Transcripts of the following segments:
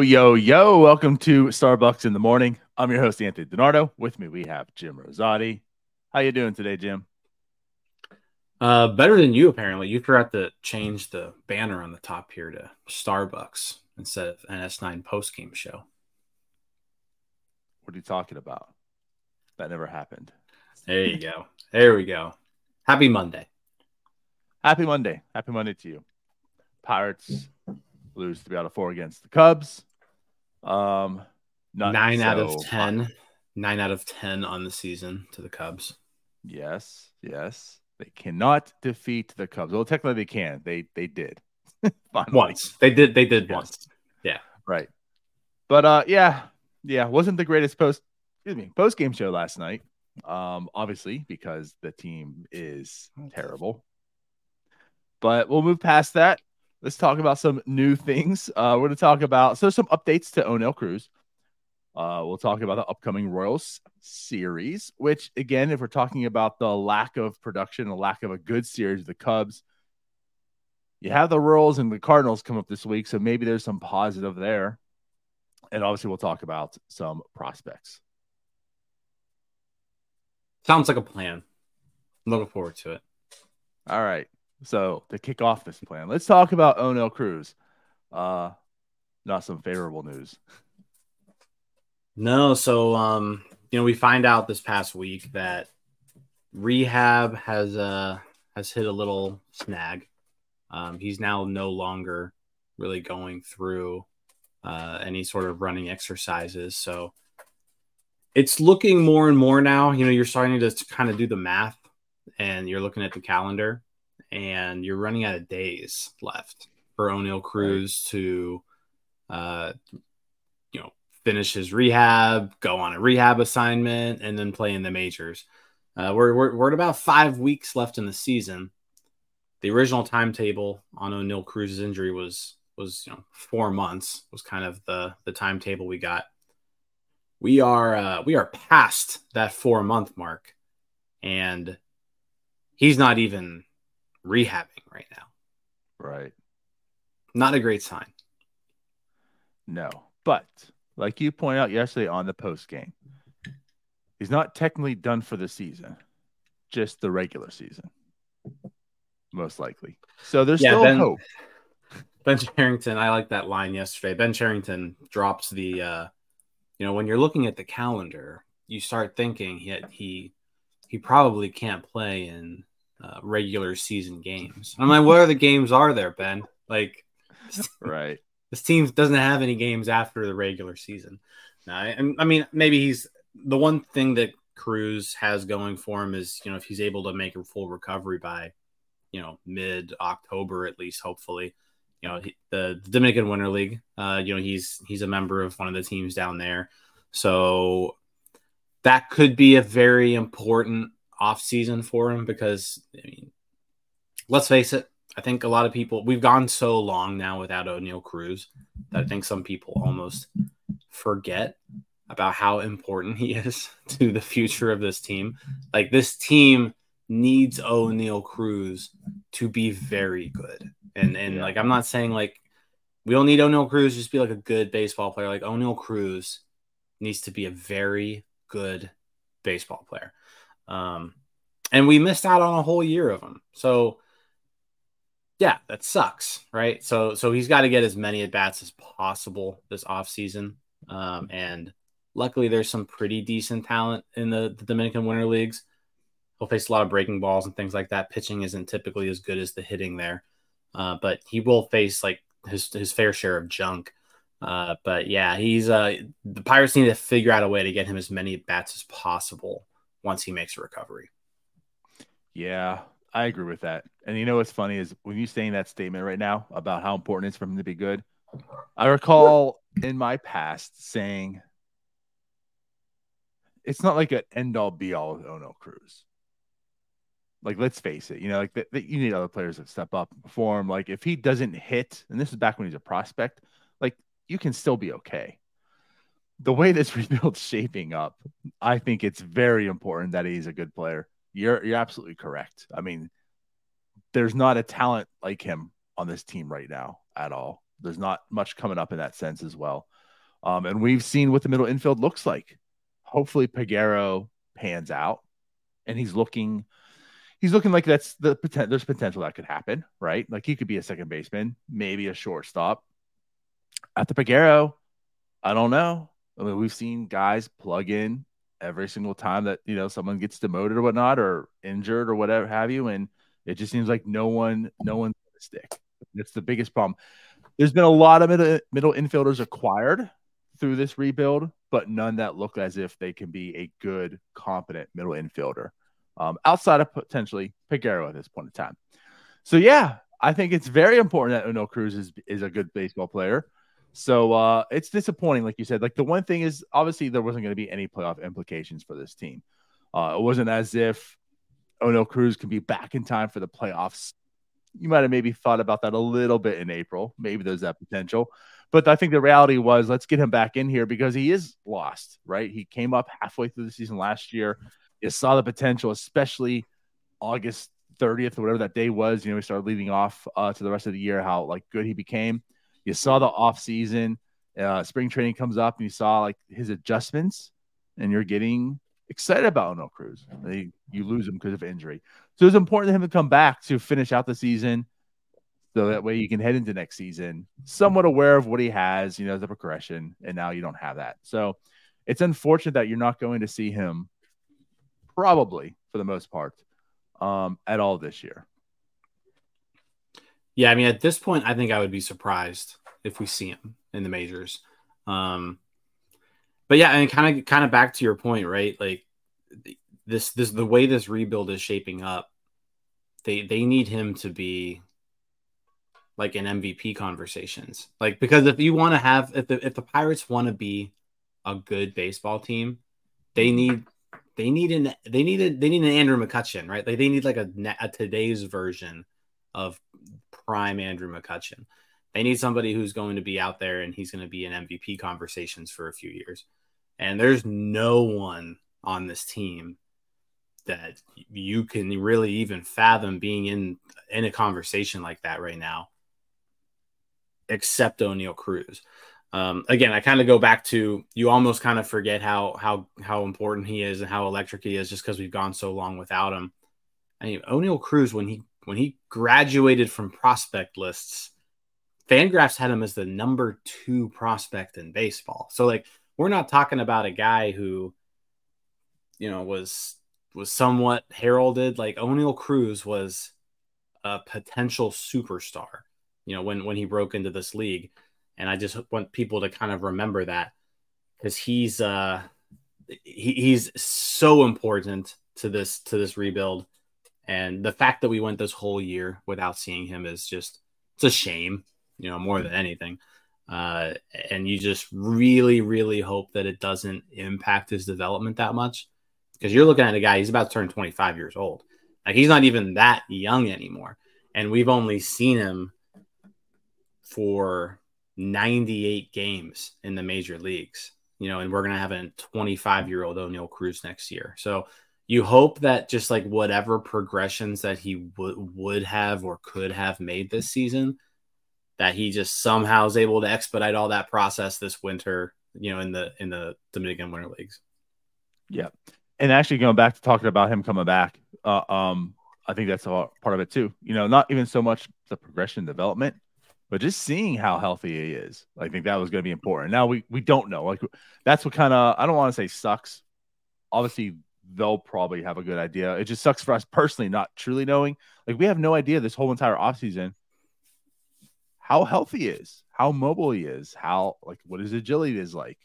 Yo, yo, yo. Welcome to Starbucks in the Morning. I'm your host, Anthony DiNardo. With me, we have Jim Rosati. How you doing today, Jim? Uh, better than you, apparently. You forgot to change the banner on the top here to Starbucks instead of an S9 post game show. What are you talking about? That never happened. There you go. There we go. Happy Monday. Happy Monday. Happy Monday to you. Pirates lose three out of four against the Cubs. Um, nine so out of ten. Hot. Nine out of ten on the season to the Cubs. Yes, yes. They cannot defeat the Cubs. Well, technically they can. They they did. once. They did they did yes. once. Yeah. Right. But uh yeah. Yeah, wasn't the greatest post excuse me, post game show last night. Um, obviously, because the team is terrible. But we'll move past that let's talk about some new things. Uh, we're going to talk about so some updates to Oneil Cruz. Uh, we'll talk about the upcoming Royals series, which again, if we're talking about the lack of production, the lack of a good series, the Cubs, you have the Royals and the Cardinals come up this week, so maybe there's some positive there. And obviously, we'll talk about some prospects. Sounds like a plan. I'm looking forward to it. All right. So to kick off this plan, let's talk about Oneil Cruz. Uh, not some favorable news. No, so um, you know, we find out this past week that rehab has uh has hit a little snag. Um, he's now no longer really going through uh, any sort of running exercises. So it's looking more and more now. You know, you're starting to kind of do the math, and you're looking at the calendar and you're running out of days left for Oneil Cruz right. to, uh, you know, finish his rehab, go on a rehab assignment, and then play in the majors. Uh, we're, we're, we're at about five weeks left in the season. The original timetable on Oneil Cruz's injury was was you know four months was kind of the the timetable we got. We are uh, we are past that four month mark, and he's not even rehabbing right now. Right. Not a great sign. No. But like you pointed out yesterday on the post game, he's not technically done for the season, just the regular season. Most likely. So there's yeah, still ben, hope. Ben Cherington, I like that line yesterday. Ben Cherington drops the uh you know, when you're looking at the calendar, you start thinking he he he probably can't play in uh, regular season games. I'm like, what other games are there, Ben? Like, right. This team doesn't have any games after the regular season. Now, I, I mean, maybe he's the one thing that Cruz has going for him is, you know, if he's able to make a full recovery by, you know, mid October at least, hopefully, you know, he, the Dominican Winter League, uh, you know, he's he's a member of one of the teams down there, so that could be a very important off season for him because I mean, let's face it, I think a lot of people we've gone so long now without Oneil Cruz that I think some people almost forget about how important he is to the future of this team. Like this team needs Oneil Cruz to be very good. And and yeah. like I'm not saying like we don't need Oneil Cruz just be like a good baseball player. Like Oneil Cruz needs to be a very good baseball player. Um, and we missed out on a whole year of him. So yeah, that sucks, right? So so he's got to get as many at bats as possible this offseason. Um, and luckily there's some pretty decent talent in the, the Dominican Winter Leagues. He'll face a lot of breaking balls and things like that. Pitching isn't typically as good as the hitting there. Uh, but he will face like his his fair share of junk. Uh, but yeah, he's uh, the Pirates need to figure out a way to get him as many bats as possible once he makes a recovery. Yeah, I agree with that. And you know what's funny is when you're saying that statement right now about how important it is for him to be good, I recall in my past saying it's not like an end all be all with Oneil Cruz. Like, let's face it, you know, like that you need other players that step up and perform. Like, if he doesn't hit, and this is back when he's a prospect, like you can still be okay. The way this rebuild's shaping up, I think it's very important that he's a good player. You're you're absolutely correct. I mean, there's not a talent like him on this team right now at all. There's not much coming up in that sense as well. Um, and we've seen what the middle infield looks like. Hopefully, Peguero pans out, and he's looking. He's looking like that's the potential. There's potential that could happen, right? Like he could be a second baseman, maybe a shortstop. At the Peguero, I don't know. I mean, we've seen guys plug in every single time that you know someone gets demoted or whatnot, or injured or whatever have you, and it just seems like no one, no one's stick. That's the biggest problem. There's been a lot of middle, middle infielders acquired through this rebuild, but none that look as if they can be a good, competent middle infielder um, outside of potentially Peguero at this point in time. So yeah, I think it's very important that Oneil Cruz is is a good baseball player. So uh, it's disappointing, like you said. Like the one thing is, obviously, there wasn't going to be any playoff implications for this team. Uh, it wasn't as if Oneil Cruz can be back in time for the playoffs. You might have maybe thought about that a little bit in April. Maybe there's that potential. But I think the reality was let's get him back in here because he is lost, right? He came up halfway through the season last year. You saw the potential, especially August 30th or whatever that day was. You know, he started leading off uh, to the rest of the year, how like good he became. You saw the off season, uh, spring training comes up, and you saw like his adjustments, and you're getting excited about Oneil Cruz. They, you lose him because of injury, so it's important to him to come back to finish out the season, so that way you can head into next season somewhat aware of what he has, you know, the progression, and now you don't have that. So it's unfortunate that you're not going to see him probably for the most part um, at all this year. Yeah, I mean, at this point, I think I would be surprised if we see him in the majors. Um, but yeah, and kind of, kind of back to your point, right? Like this, this, the way this rebuild is shaping up, they they need him to be like in MVP conversations, like because if you want to have, if the if the Pirates want to be a good baseball team, they need they need an they need a, they need an Andrew McCutchen, right? Like they need like a, a today's version of prime Andrew McCutchen. They need somebody who's going to be out there and he's going to be in MVP conversations for a few years. And there's no one on this team that you can really even fathom being in in a conversation like that right now, except Oneil Cruz. Um, again, I kind of go back to you almost kind of forget how how how important he is and how electric he is just because we've gone so long without him. I mean, Oneil Cruz when he when he graduated from prospect lists, Fangraphs had him as the number two prospect in baseball. So like we're not talking about a guy who, you know, was was somewhat heralded. Like Oneil Cruz was a potential superstar, you know, when when he broke into this league. And I just want people to kind of remember that because he's uh he, he's so important to this to this rebuild and the fact that we went this whole year without seeing him is just it's a shame, you know, more than anything. Uh, and you just really, really hope that it doesn't impact his development that much because you're looking at a guy he's about to turn 25 years old. Like he's not even that young anymore, and we've only seen him for 98 games in the major leagues. You know, and we're gonna have a 25 year old Oneil Cruz next year. So you hope that just like whatever progressions that he would would have or could have made this season that he just somehow is able to expedite all that process this winter you know in the in the dominican winter leagues. Yeah. And actually going back to talking about him coming back uh, um i think that's a part of it too. You know not even so much the progression development but just seeing how healthy he is. I think that was going to be important. Now we we don't know. Like that's what kind of i don't want to say sucks. Obviously they'll probably have a good idea. It just sucks for us personally, not truly knowing. Like we have no idea this whole entire offseason how healthy he is, how mobile he is, how like what his agility is like.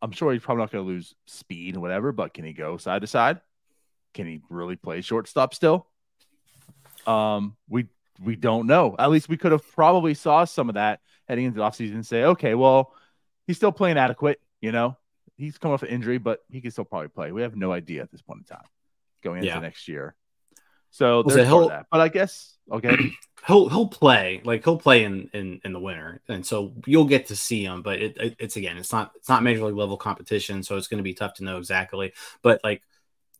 I'm sure he's probably not going to lose speed and whatever, but can he go side to side? Can he really play shortstop still? Um, we we don't know. At least we could have probably saw some of that heading into the offseason and say, okay, well, he's still playing adequate, you know he's come off an injury, but he can still probably play. We have no idea at this point in time going into yeah. next year. So there's so that. But I guess okay. he'll he'll play like he'll play in in in the winter, and so you'll get to see him. But it, it, it's again, it's not it's not major league level competition, so it's going to be tough to know exactly. But like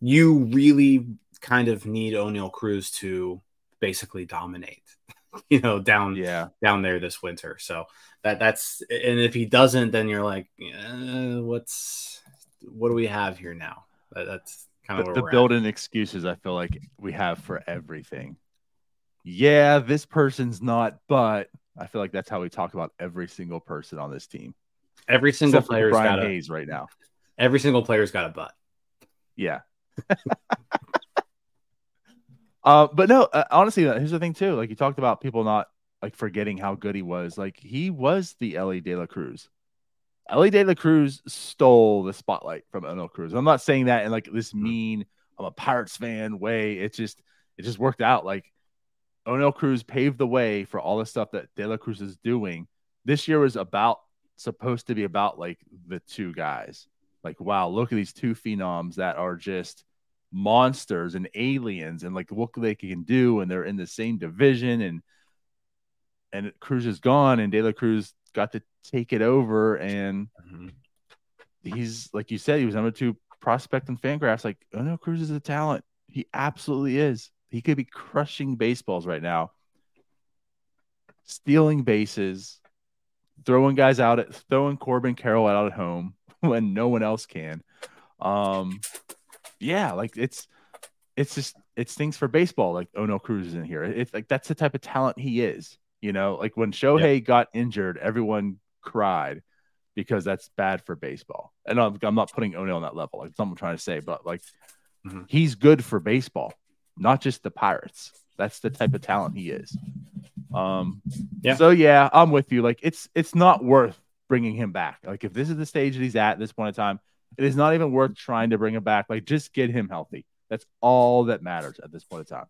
you really kind of need Oneil Cruz to basically dominate. you know, down Yeah. down there this winter. So that that's and if he doesn't, then you're like, eh, what's what do we have here now? That, that's kind of The, where the built-in excuses I feel like we have for everything. Yeah, this person's not, but I feel like that's how we talk about every single person on this team. Every single Except for player's Brian got a Hayes right now. every single player's got a butt. Yeah. uh, but no, uh, honestly, uh, here's the thing too. Like you talked about people not like forgetting how good he was. Like he was the Elly De La Cruz. Elly De La Cruz stole the spotlight from Oneil Cruz. I'm not saying that in like this hmm. mean, I'm a Pirates fan way. It just it just worked out. Like Oneil Cruz paved the way for all the stuff that De La Cruz is doing. This year was about supposed to be about like the two guys. Like, wow, look at these two phenoms that are just monsters and aliens and like what they can do and they're in the same division and and Cruz is gone and De La Cruz got to take it over and he's like you said, he was number two prospect in Fangraphs. Like, oh no, Cruz is a talent. He absolutely is. He could be crushing baseballs right now, stealing bases, throwing guys out at throwing Corbin Carroll out at home when no one else can. Um, yeah, like it's it's just it stings for baseball. Like, oh no, Cruz is in here. It's like that's the type of talent he is. You know, like when Shohei got injured, everyone cried because that's bad for baseball. And I'm, I'm not putting Ono on that level. Like something I'm trying to say, but like Mhm. he's good for baseball, not just the Pirates. That's the type of talent he is. Um, Yeah. So yeah, I'm with you. Like it's it's not worth bringing him back. Like if this is the stage that he's at, at this point in time, it is not even worth trying to bring him back. Like just get him healthy. That's all that matters at this point in time.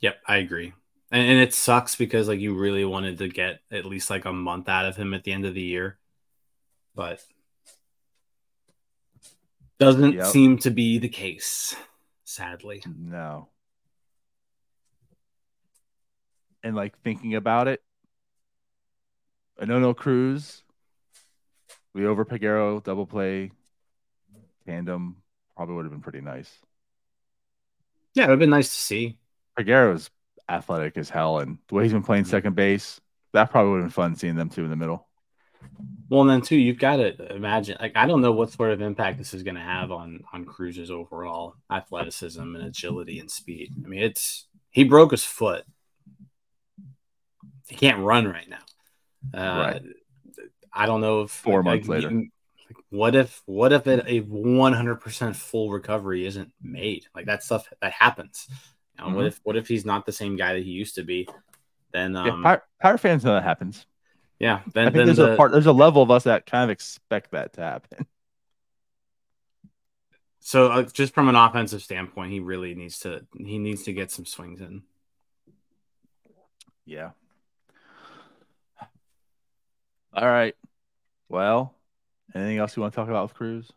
Yep, I agree. And, and it sucks because like you really wanted to get at least like a month out of him at the end of the year, but doesn't Yep. seem to be the case, sadly. No. And like thinking about it, Anono Cruz, Liover Peguero double play tandem probably would have been pretty nice. Yeah, it would have been nice to see. Peguero's athletic as hell, and the way he's been playing second base, that probably would have been fun seeing them two in the middle. Well, and then too, you've got to imagine. Like, I don't know what sort of impact this is going to have on on Cruz's overall athleticism and agility and speed. I mean, it's he broke his foot. He can't run right now. Uh, Right. I don't know if Four like, months like, later. like, what if what if it, a one hundred percent full recovery isn't made? Like that stuff that happens. You know, What if what if he's not the same guy that he used to be? Then um, yeah, Power, Power fans know that happens. yeah, I think then there's the, a part, there's a level of us that kind of expect that to happen. So uh, just from an offensive standpoint, he really needs to he needs to get some swings in. Yeah. All right. Well, anything else you want to talk about with Cruz?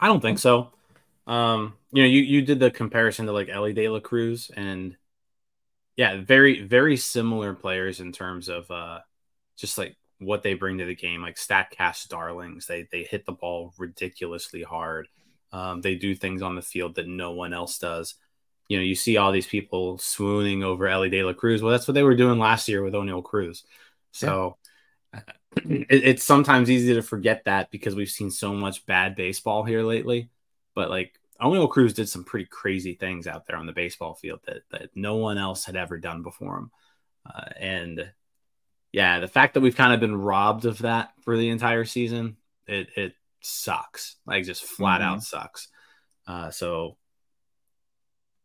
I don't think so. Um, you know, you you did the comparison to like Elly De La Cruz and yeah, very very similar players in terms of uh just like what they bring to the game, like Statcast darlings. They they hit the ball ridiculously hard. Um, they do things on the field that no one else does. You know, you see all these people swooning over Elly De La Cruz. Well, that's what they were doing last year with Oneil Cruz. So it, it's sometimes easy to forget that because we've seen so much bad baseball here lately. But like Oneil Cruz did some pretty crazy things out there on the baseball field that that no one else had ever done before him. Uh, and yeah, the fact that we've kind of been robbed of that for the entire season, it it sucks. Like just flat out sucks. Uh, so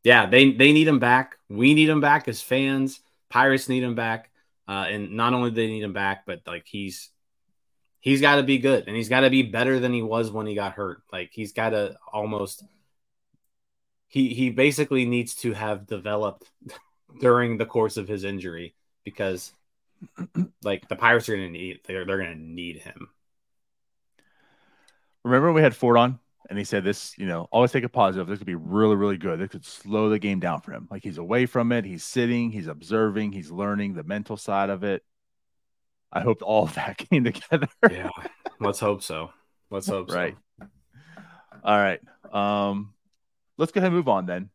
yeah, they they need him back. We need him back as fans. Pirates need him back. Uh, and not only do they need him back, but like he's he's got to be good and he's got to be better than he was when he got hurt. Like he's got to almost he he basically needs to have developed during the course of his injury because like the Pirates are going to need they're they're going to need him. Remember when we had Ford on and he said this, you know, always take a positive. This could be really, really good. This could slow the game down for him. Like he's away from it. He's sitting, he's observing, he's learning the mental side of it. I hope all of that came together. Yeah, let's hope so. Let's hope so. Right. All right. Um, let's go ahead and move on then.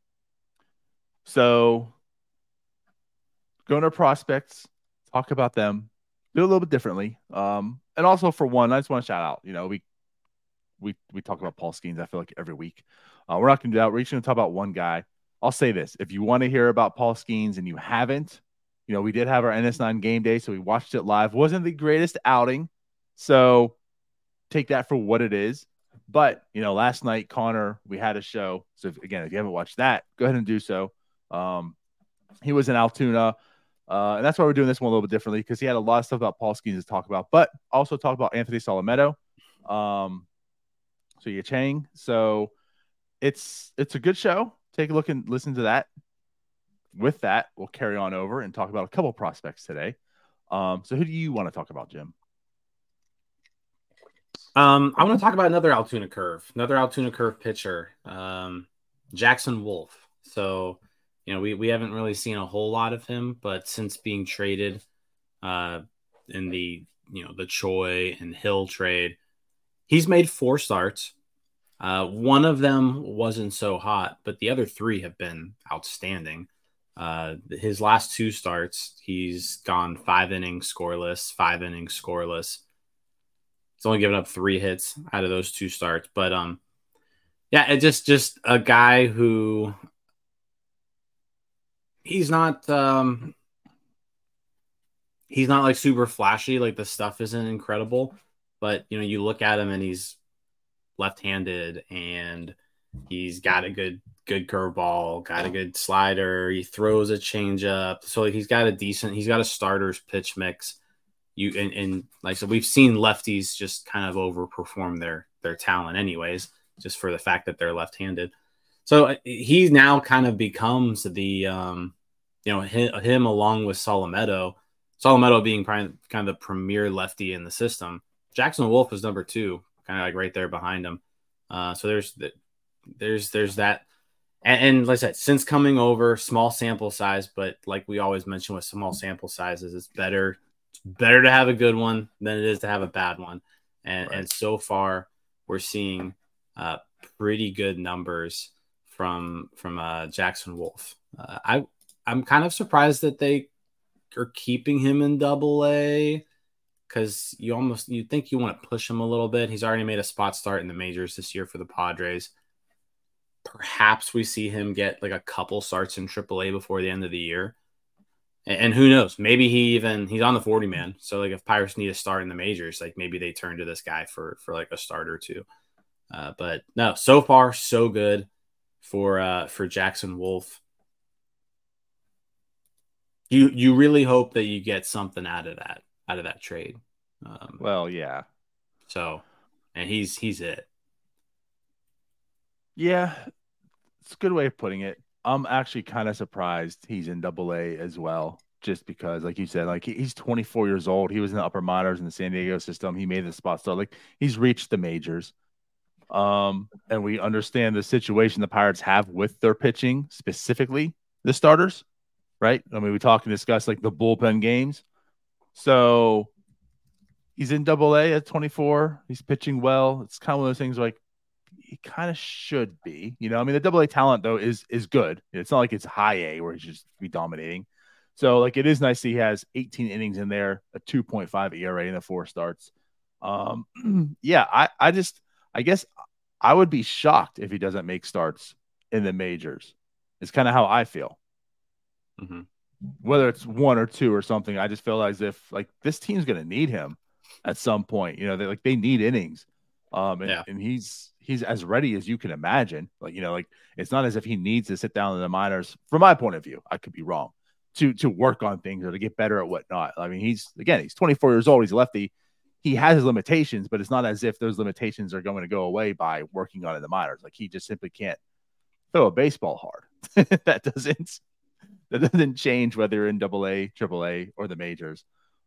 So go into prospects, talk about them, do a little bit differently. Um, and also for one, I just want to shout out. You know, we we we talk about Paul Skenes. I feel like every week. Uh, we're not going to do that. We're just going to talk about one guy. I'll say this: if you want to hear about Paul Skenes and you haven't, you know, we did have our NS9 game day, so we watched it live. wasn't the greatest outing, so take that for what it is. But you know, last night Connor, we had a show. So if, again, if you haven't watched that, go ahead and do so. Um, he was in Altoona. Uh, and that's why we're doing this one a little bit differently because he had a lot of stuff about Paul Skenes to talk about, but also talk about Anthony Solometo. Um, so Yachang. So it's it's a good show. Take a look and listen to that. With that, we'll carry on over and talk about a couple prospects today. Um, so who do you want to talk about, Jim? Um, I want to talk about another Altoona curve, another Altoona curve pitcher, um, Jackson Wolf. So you know, we, we haven't really seen a whole lot of him, but since being traded uh, in the, you know, the Choi and Hill trade, he's made four starts. Uh, one of them wasn't so hot, but the other three have been outstanding. Uh, his last two starts, he's gone five innings scoreless, five innings scoreless. He's only given up three hits out of those two starts, but um, yeah, it just just a guy who he's not um he's not like super flashy like the stuff isn't incredible but you know you look at him and he's left-handed and he's got a good good curveball got a good slider. He throws a changeup. So he's got a decent he's got a starter's pitch mix. You and, and like said we've seen lefties just kind of overperform their their talent anyways just for the fact that they're left-handed. So uh, he now kind of becomes the um you know, him, him along with Solometo, Solometo being kind of the premier lefty in the system. Jackson Wolf is number two, kind of like right there behind him. Uh, so there's there's there's that, and, and, like I said, since coming over, small sample size, but like we always mention with small sample sizes, it's better it's better to have a good one than it is to have a bad one. And right. and so far, we're seeing uh, pretty good numbers from from uh, Jackson Wolf. Uh, I I'm kind of surprised that they are keeping him in double A because you almost you think you want to push him a little bit. He's already made a spot start in the majors this year for the Padres. Perhaps we see him get like a couple starts in AAA before the end of the year. And, and who knows? Maybe he even he's on the 40 man. So like if Pirates need a start in the majors, like maybe they turn to this guy for for like a start or two. Uh, but no, so far so good for uh for Jackson Wolf you you really hope that you get something out of that out of that trade. Um, well, yeah. So, and he's he's it. Yeah, it's a good way of putting it. I'm actually kind of surprised he's in Double A as well, just because, like you said, like he's 24 years old. He was in the upper minors in the San Diego system. He made the spot start. Like he's reached the majors. Um, and we understand the situation the Pirates have with their pitching, specifically the starters right? I mean, we talk and discuss like the bullpen games. So he's in double A at 24. He's pitching well. It's kind of one of those things like he kind of should be, you know. I mean, the double A talent though is is good. It's not like it's high A where he's just be dominating. So like it is nice he has 18 innings in there, a 2.5 ERA in the four starts. Um, yeah, I I just I guess I would be shocked if he doesn't make starts in the majors. It's kind of how I feel. Mm-hmm. Whether it's one or two or something, I just feel as if like this team's going to need him at some point. You know, they like they need innings, um, and, yeah. and he's he's as ready as you can imagine. Like you know, like it's not as if he needs to sit down in the minors. From my point of view, I could be wrong. To to work on things or to get better at whatnot. I mean, he's again, he's 24 years old. He's a lefty. He has his limitations, but it's not as if those limitations are going to go away by working on in the minors. Like he just simply can't throw a baseball hard. that doesn't that doesn't change whether you're in double A, triple A, or the majors.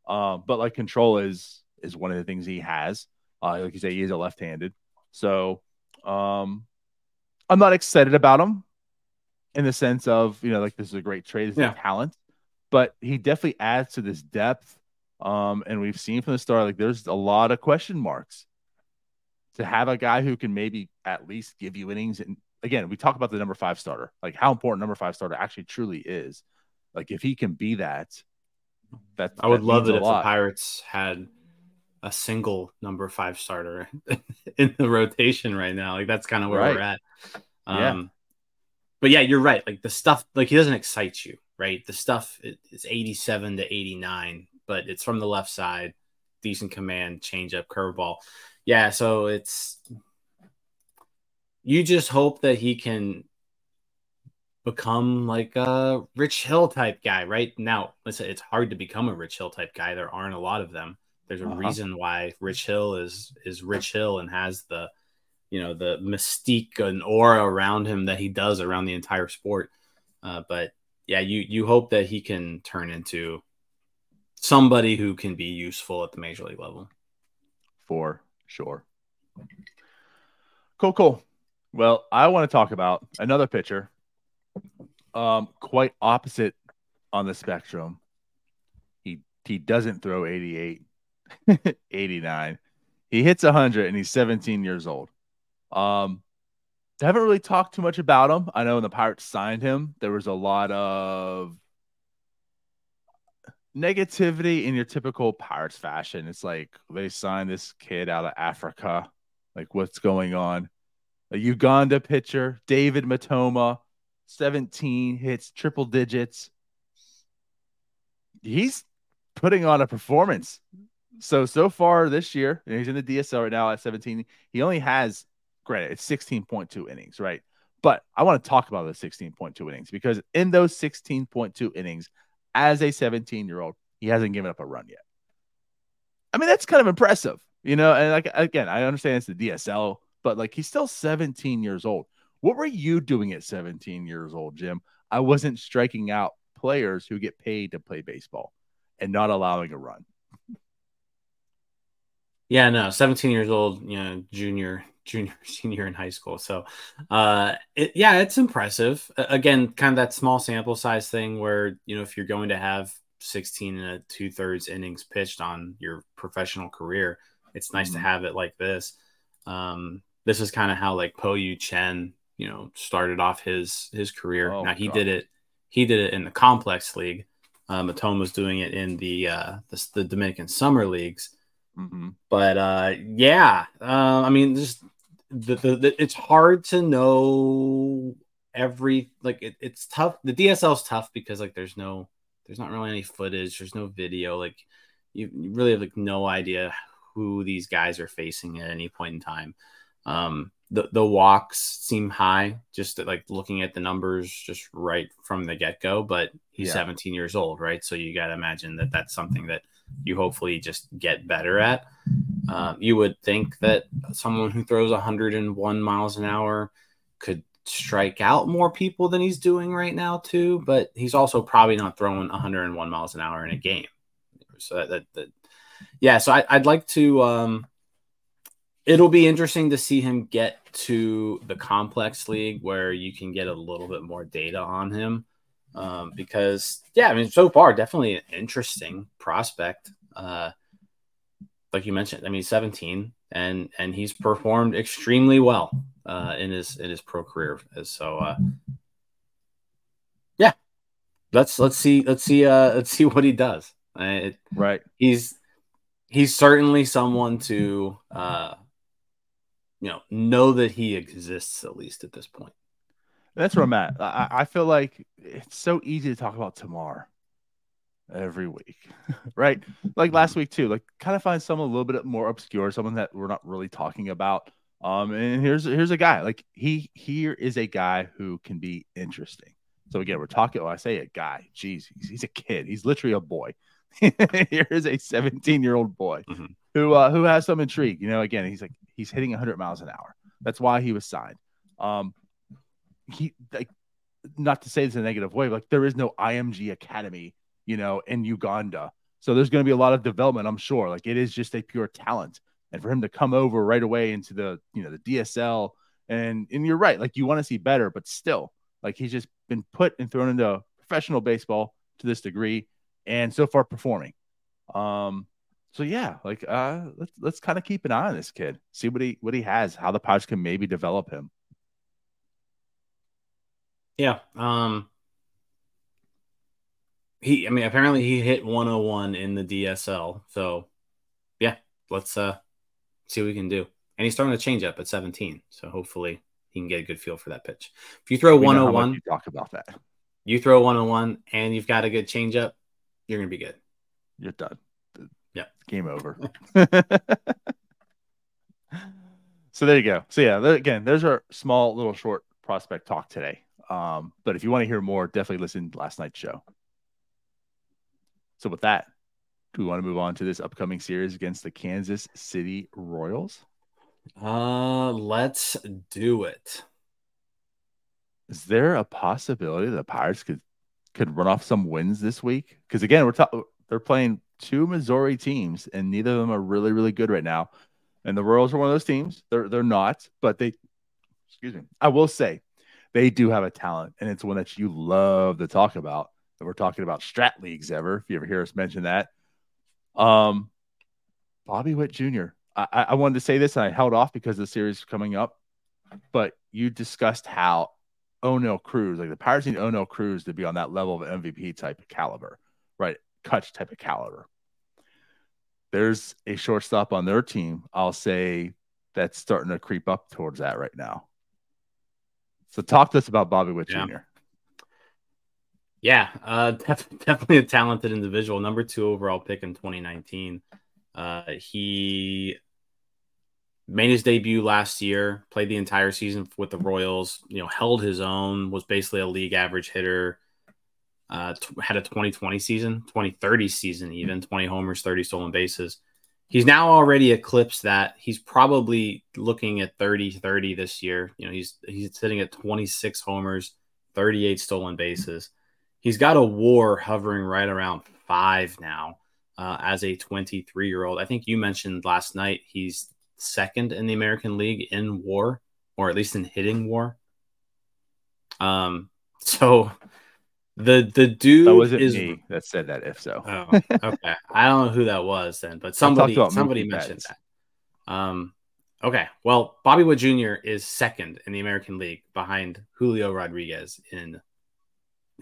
Um, but like control is is one of the things he has. Uh, like you say, he is a left-handed. So um, I'm not excited about him in the sense of you know like this is a great trade, yeah. talent, but he definitely adds to this depth. Um, and we've seen from the start like there's a lot of question marks. To have a guy who can maybe at least give you innings and again, we talk about the number five starter, like how important number five starter actually truly is. Like if he can be that, that I would that love it if lot. the Pirates had a single number five starter in the rotation right now. Like that's kind of where we're Right. at. Yeah. Um, but yeah, you're right. Like the stuff, like he doesn't excite you, right? The stuff is 87 to 89, but it's from the left side, decent command, change up, curveball. Yeah, so it's you just hope that he can become like a Rich Hill type guy, right? Now, listen, it's hard to become a Rich Hill type guy. There aren't a lot of them. There's a Uh-huh. reason why Rich Hill is is Rich Hill and has the you know the mystique and aura around him that he does around the entire sport. Uh, but yeah, you you hope that he can turn into somebody who can be useful at the major league level. for sure. Cool, cool. Well, I want to talk about another pitcher, um, quite opposite on the spectrum. He he doesn't throw 88, 89. He hits 100 and he's 17 years old. Um, I haven't really talked too much about him. I know when the Pirates signed him, there was a lot of negativity in your typical Pirates fashion. It's like they signed this kid out of Africa. Like, what's going on? A Uganda pitcher, David Matoma, 17 hits, triple digits. He's putting on a performance. So, so far this year, he's in the DSL right now at 17. He only has, granted, it's 16.2 innings, right? But I want to talk about the 16.2 innings because in those 16.2 innings, as a 17 year old, he hasn't given up a run yet. I mean, that's kind of impressive, you know. And like again, I understand it's the DSL, but like he's still 17 years old. What were you doing at 17 years old, Jim? I wasn't striking out players who get paid to play baseball and not allowing a run. Yeah, no, 17 years old, you know, junior, junior, senior in high school. So, uh, it, yeah, it's impressive. Again, kind of that small sample size thing where, you know, if you're going to have 16 and a two thirds innings pitched on your professional career, it's nice to Mhm. have it like this. Um, this is kind of how like Po Yu Chen, you know, started off his his career. Oh, now he God. did it, he did it in the complex league. Uh, Matoma was doing it in the uh, the, the Dominican summer leagues Mm-hmm. but uh yeah uh, i mean just the, the, the it's hard to know every like it, it's tough. The dsl is tough because like there's no there's not really any footage. There's no video. Like you, you really have like no idea who these guys are facing at any point in time. Um the, the walks seem high just like looking at the numbers just right from the get-go but he's Yeah. 17 years old right so you got to imagine that that's something that you hopefully just get better at. Um, you would think that someone who throws 101 miles an hour could strike out more people than he's doing right now, too. But he's also probably not throwing 101 miles an hour in a game. So that, that, that yeah. So I, I'd like to. Um, it'll be interesting to see him get to the complex league where you can get a little bit more data on him um, because yeah, I mean, so far definitely an interesting prospect. Uh, like you mentioned, I mean, 17, and and he's performed extremely well uh, in his in his pro career. So uh, yeah, let's let's see let's see uh, let's see what he does. It, Right. he's he's certainly someone to uh, you know know that he exists at least at this point. That's where I'm at. I, I feel like it's so easy to talk about Termarr every week, right? Like last week too. Like kind of find someone a little bit more obscure, someone that we're not really talking about. Um, and here's here's a guy like he here is a guy who can be interesting. So again, we're talking. When I say a guy, geez, he's, he's a kid. He's literally a boy. here is a 17 year old boy Mhm. who uh, who has some intrigue. You know, again, he's like he's hitting 100 miles an hour. That's why he was signed. Um, he like not to say this in a negative way, but like there is no IMG Academy, you know, in Uganda. So there's going to be a lot of development, I'm sure. Like it is just a pure talent, and for him to come over right away into the you know the DSL, and and you're right, like you want to see better, but still, like he's just been put and thrown into professional baseball to this degree, and so far performing. Um, so yeah, like uh, let's let's kind of keep an eye on this kid, see what he what he has, how the Pirates can maybe develop him. Yeah. Um he, I mean, apparently he hit 101 in the DSL. So, yeah, let's uh see what we can do. And he's starting to change up at 17. So hopefully he can get a good feel for that pitch. If you throw we 101, you talk about that. You throw 101 and you've got a good changeup, you're gonna be good. You're done. Yeah. Game over. so there you go. So yeah, again, there's our small little short prospect talk today. Um, but if you want to hear more, definitely listen to last night's show. So with that, do we want to move on to this upcoming series against the Kansas City Royals? Uh, let's do it. Is there a possibility that the Pirates could could run off some wins this week? Because again, we're talking they're playing two Missouri teams, and neither of them are really really good right now. And the Royals are one of those teams. They're they're not, but they excuse me. I will say they do have a talent, and it's one that you love to talk about. And we're talking about strat leagues ever. If you ever hear us mention that, um, Bobby Witt Jr. I, I wanted to say this, and I held off because the series coming up. But you discussed how Oneil Cruz, like the Pirates need Oneil Cruz to be on that level of MVP type of caliber, right? Kutch type of caliber. There's a shortstop on their team, I'll say, that's starting to creep up towards that right now. So talk to us about Bobby Witt yeah. Jr. Yeah, uh, def- definitely a talented individual. Number two overall pick in 2019. Uh, he made his debut last year, played the entire season with the Royals, you know, held his own, was basically a league average hitter. Uh, t- had a 2020 season, 2030 season, even 20 homers, 30 stolen bases. He's now already eclipsed that. He's probably looking at 30 30 this year. You know, he's he's sitting at 26 homers, 38 stolen bases. He's got a war hovering right around five now uh, as a 23 year old. I think you mentioned last night he's second in the American League in war, or at least in hitting war. Um, so the the dude that wasn't is me that said that. If so, oh, okay, I don't know who that was then, but somebody somebody mentioned that. Um, okay, well, Bobby Witt Jr. is second in the American League behind Julio Rodriguez in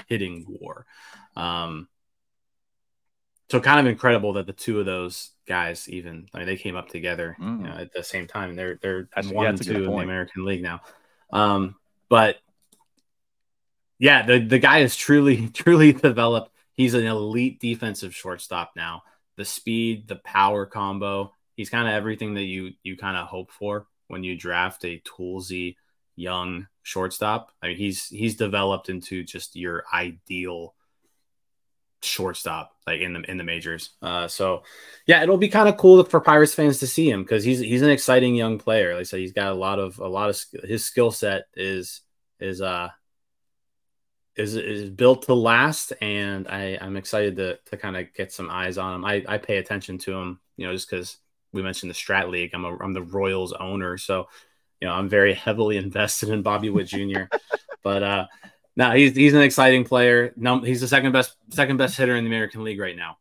hitting war. Um, so kind of incredible that the two of those guys even I mean, they came up together mm. you know, at the same time. They're they're that's, one yeah, and two in the American League now. Um, but yeah, the the guy is truly truly developed. He's an elite defensive shortstop now. The speed, the power combo. He's kind of everything that you you kind of hope for when you draft a toolsy young shortstop. I mean, he's he's developed into just your ideal shortstop like in the in the majors. Uh, so yeah, it'll be kind of cool for Pirates fans to see him because he's he's an exciting young player. Like I said, he's got a lot of a lot of his skill set is is uh is is built to last, and I I'm excited to to kind of get some eyes on him. I I pay attention to him, you know, just because we mentioned the Strat League. I'm a I'm the Royals owner, so you know, I'm very heavily invested in Bobby Witt Jr. but uh, no, he's he's an exciting player. No, he's the second best second best hitter in the American League right now.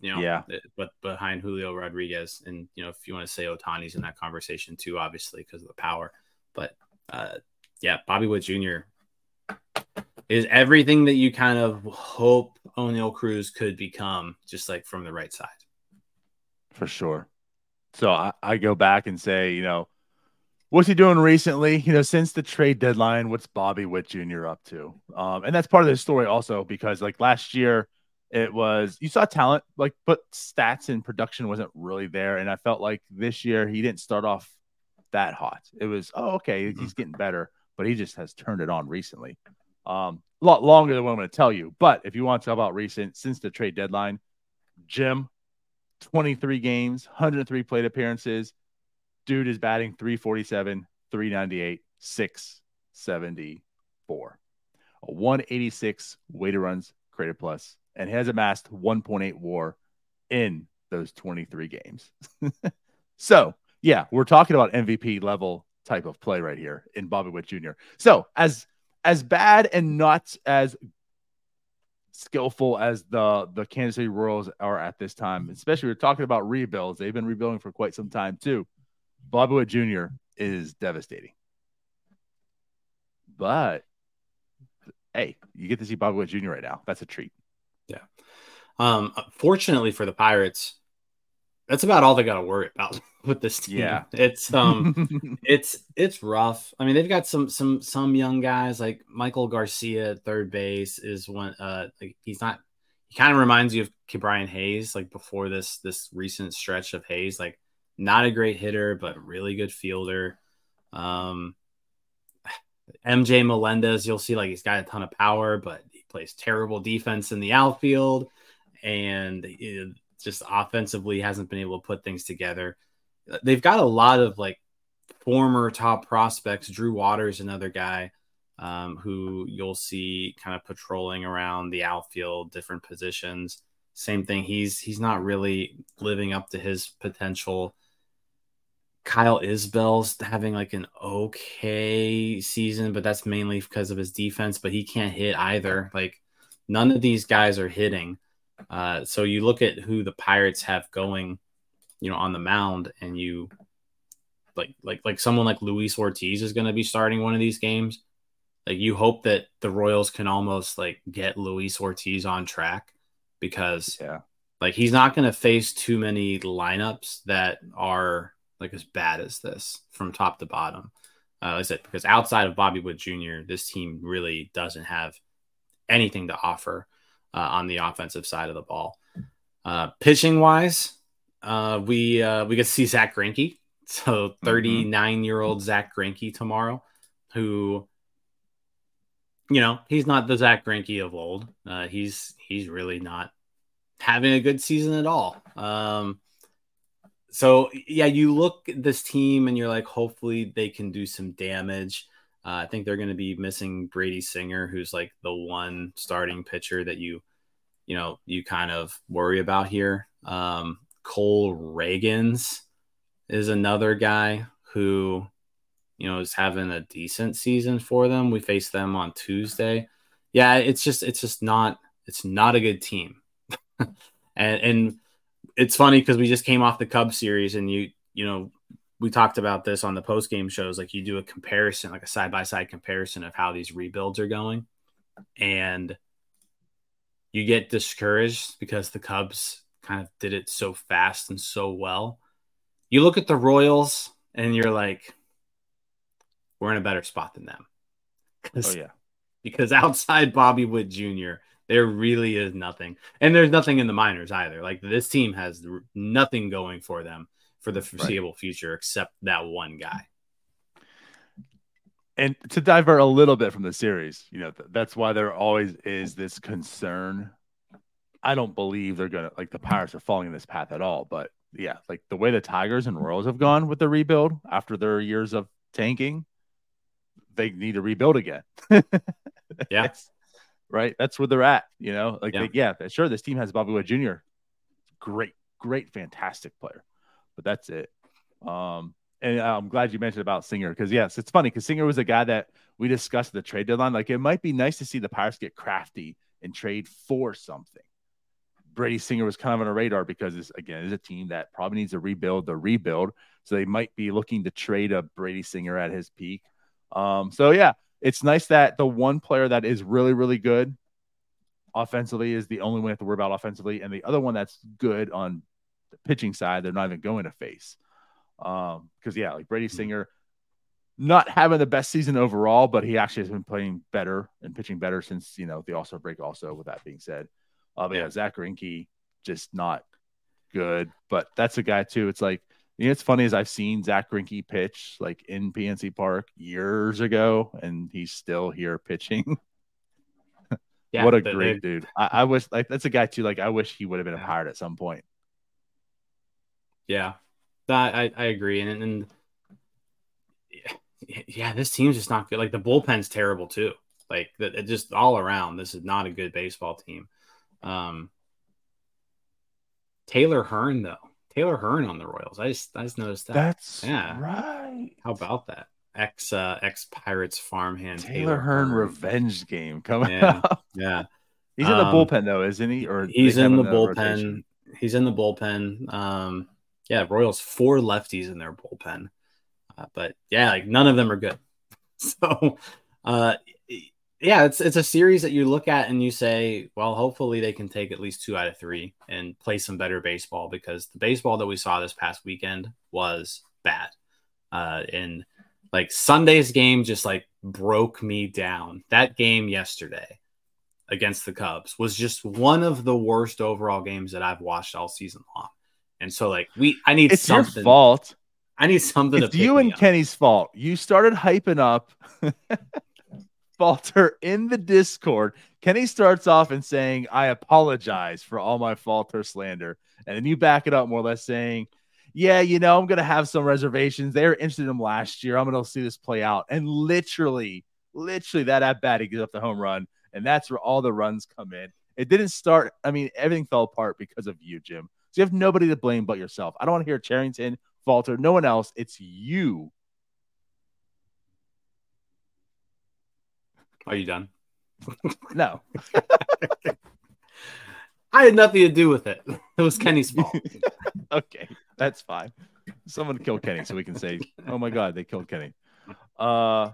You know, yeah, but behind Julio Rodriguez, and you know, if you want to say Ohtani's in that conversation too, obviously because of the power. But uh, yeah, Bobby Witt Jr. is everything that you kind of hope Oneil Cruz could become, just like from the right side. For sure. So I, I go back and say, you know, what's he doing recently? You know, since the trade deadline, what's Bobby Witt Jr. up to? Um, and that's part of the story also because like last year, it was you saw talent, like but stats and production wasn't really there. And I felt like this year he didn't start off that hot. It was oh okay, he's getting better, but he just has turned it on recently. Um, a lot longer than what I'm going to tell you. But if you want to talk about recent since the trade deadline, Jim, 23 games, 103 plate appearances, Dude is batting 347, 398, 674. A 186 weighted runs created plus, and has amassed 1.8 war in those 23 games. so, yeah, we're talking about MVP level type of play right here in Bobby Witt Jr. So, as as bad and not as skillful as the the Kansas City Royals are at this time, especially we're talking about rebuilds. They've been rebuilding for quite some time too. Bobby Witt Jr. is devastating. But hey, you get to see Bobby Witt Jr. right now. That's a treat. Yeah. Um, fortunately for the Pirates, that's about all they got to worry about with this team. Yeah. It's um it's it's rough. I mean, they've got some some some young guys like Maikel Garcia at third base is one uh like he's not he kind of reminds you of Ke'Bryan Hayes like before this this recent stretch of Hayes like not a great hitter but really good fielder. Um MJ Melendez, you'll see like he's got a ton of power, but he plays terrible defense in the outfield and just offensively hasn't been able to put things together they've got a lot of like former top prospects. Drew Waters, another guy um, who you'll see kind of patrolling around the outfield, different positions. Same thing. He's he's not really living up to his potential. Kyle Isbel's having like an okay season, but that's mainly because of his defense. But he can't hit either. Like none of these guys are hitting. Uh, so you look at who the Pirates have going you know, on the mound and you like like like someone like Luis Ortiz is going to be starting one of these games. Like you hope that the Royals can almost like get Luis Ortiz on track because yeah. Like he's not going to face too many lineups that are like as bad as this from top to bottom. Uh, like I said, because outside of Bobby Witt Jr., this team really doesn't have anything to offer uh, on the offensive side of the ball. Uh, pitching wise, uh, we uh, we get to see Zack Greinke, so 39 year old Zack Greinke tomorrow, who you know he's not the Zack Greinke of old. Uh, he's he's really not having a good season at all. Um, so yeah, you look at this team and you're like, hopefully they can do some damage. Uh, I think they're going to be missing Brady Singer, who's like the one starting pitcher that you, you know, you kind of worry about here. Um, Cole Ragans is another guy who, you know, is having a decent season for them. We face them on Tuesday. Yeah, it's just it's just not it's not a good team. and and it's funny because we just came off the Cubs series and you you know we talked about this on the post game shows like you do a comparison like a side by side comparison of how these rebuilds are going and you get discouraged because the Cubs kind of did it so fast and so well. You look at the Royals and you're like, we're in a better spot than them. Oh yeah. Because outside Bobby Witt Jr., there really is nothing. And there's nothing in the minors either. Like this team has nothing going for them for the foreseeable right. future except that one guy. And to divert a little bit from the series, you know, that's why there always is this concern I don't believe they're gonna like the Pirates are falling in this path at all. But yeah, like the way the Tigers and Royals have gone with the rebuild after their years of tanking, they need to rebuild again. yeah. Right. That's where they're at. You know, like, yeah. They, yeah, sure. This team has Bobby Witt Jr. Great, great, fantastic player, but that's it. Um, and I'm glad you mentioned about Singer because yes, it's funny because Singer was a guy that we discussed the trade deadline. Like it might be nice to see the Pirates get crafty and trade for something. Brady Singer was kind of on a radar because it's again is a team that probably needs to rebuild the rebuild. So they might be looking to trade a Brady Singer at his peak. Um, so yeah, it's nice that the one player that is really, really good offensively is the only one we have to worry about offensively, and the other one that's good on the pitching side, they're not even going to face. Um, because yeah, like Brady hmm. Singer, not having the best season overall, but he actually has been playing better and pitching better since you know the All Star break. Also, with that being said, uh, but yeah, Zack Greinke just not good. But that's a guy too. It's like you know, it's funny as I've seen Zack Greinke pitch like in PNC Park years ago, and he's still here pitching. Yeah, what a great dude! I, I, wish like that's a guy too. Like I wish he would have been a pirate at some point. Yeah, that I, I agree, and and yeah, this team's just not good. Like the bullpen's terrible too. Like that, just all around, this is not a good baseball team. Um, Taylor Hearn though, Taylor Hearn on the Royals. I just I just noticed that. That's yeah. right. How about that? Ex uh, ex Pirates farmhand Taylor, Taylor Hearn, Hearn, revenge game coming yeah, up. Yeah. He's in the um, bullpen though, isn't he? Or he's in the bullpen. Rotation? He's in the bullpen. Um, yeah, Royals four lefties in their bullpen, uh, but yeah, like none of them are good. So, uh, yeah, it's it's a series that you look at and you say, well, hopefully they can take at least two out of three and play some better baseball because the baseball that we saw this past weekend was bad. Uh, and like Sunday's game just like broke me down. That game yesterday against the Cubs was just one of the worst overall games that I've watched all season long. And so like we I need it's something. your fault. I need something it's you and up. Kenny's fault. You started hyping up Falter in the Discord. Kenny starts off and saying, I apologize for all my Falter slander. And then you back it up more or less saying, Yeah, you know, I'm going to have some reservations. They were interested in him last year. I'm going to see this play out. And literally, literally, that at bat, he gives up the home run. And that's where all the runs come in. It didn't start. I mean, everything fell apart because of you, Jim. So you have nobody to blame but yourself. I don't want to hear Cherington Falter, no one else. It's you Are you done? no. I had nothing to do with it. It was Kenny's fault. okay, that's fine. Someone killed Kenny, so we can say, "Oh my God, they killed Kenny." Uh,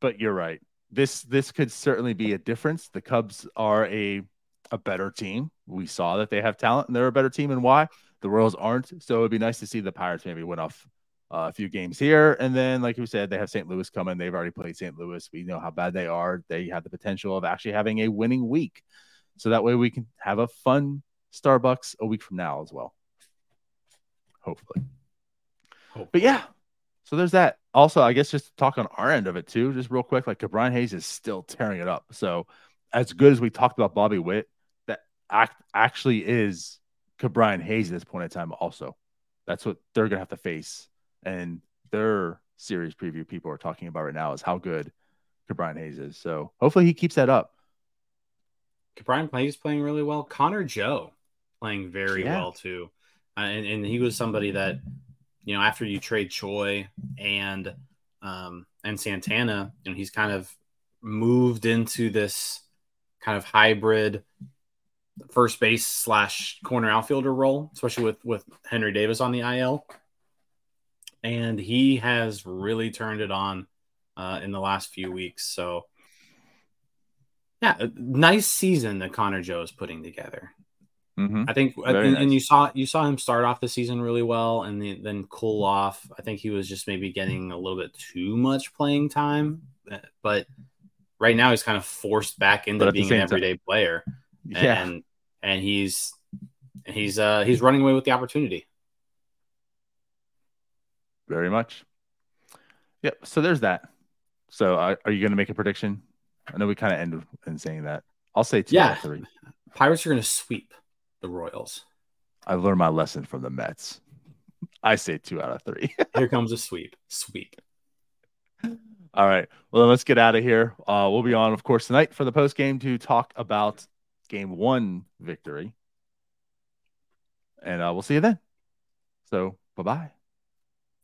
but you're right. This this could certainly be a difference. The Cubs are a a better team. We saw that they have talent and they're a better team. And why the Royals aren't? So it'd be nice to see the Pirates maybe win off Uh, a few games here. And then, like we said, they have St. Louis coming. They've already played St. Louis. We know how bad they are. They have the potential of actually having a winning week. So that way we can have a fun Starbucks a week from now as well. Hopefully. Hope. But yeah, so there's that. Also, I guess just to talk on our end of it too, just real quick, like Brian Hayes is still tearing it up. So as good as we talked about Bobby Witt, that act actually is Brian Hayes at this point in time also. That's what they're gonna have to face and their series preview people are talking about right now is how good Ke'Bryan Hayes is. So hopefully he keeps that up. Ke'Bryan Hayes playing really well. Connor Joe playing very yeah. well too, uh, and and he was somebody that you know after you trade Choi and um and Santana, you know he's kind of moved into this kind of hybrid first base slash corner outfielder role, especially with with Henry Davis on the IL and he has really turned it on uh, in the last few weeks. So, yeah, nice season that Connor Joe is putting together. Mm-hmm. I think, and, nice. and, you saw you saw him start off the season really well, and then, then cool off. I think he was just maybe getting a little bit too much playing time, but right now he's kind of forced back into being an everyday time. player. Yeah. and and he's he's uh he's running away with the opportunity very much. Yep. So there's that. So uh, are you going to make a prediction? I know we kind of end in saying that. I'll say two yeah. three. Pirates are going to sweep the Royals. I learned my lesson from the Mets. I say two out of three. here comes a sweep. Sweep. All right. Well, then let's get out of here. Uh, we'll be on, of course, tonight for the post game to talk about game one victory. And uh, we'll see you then. So, bye bye.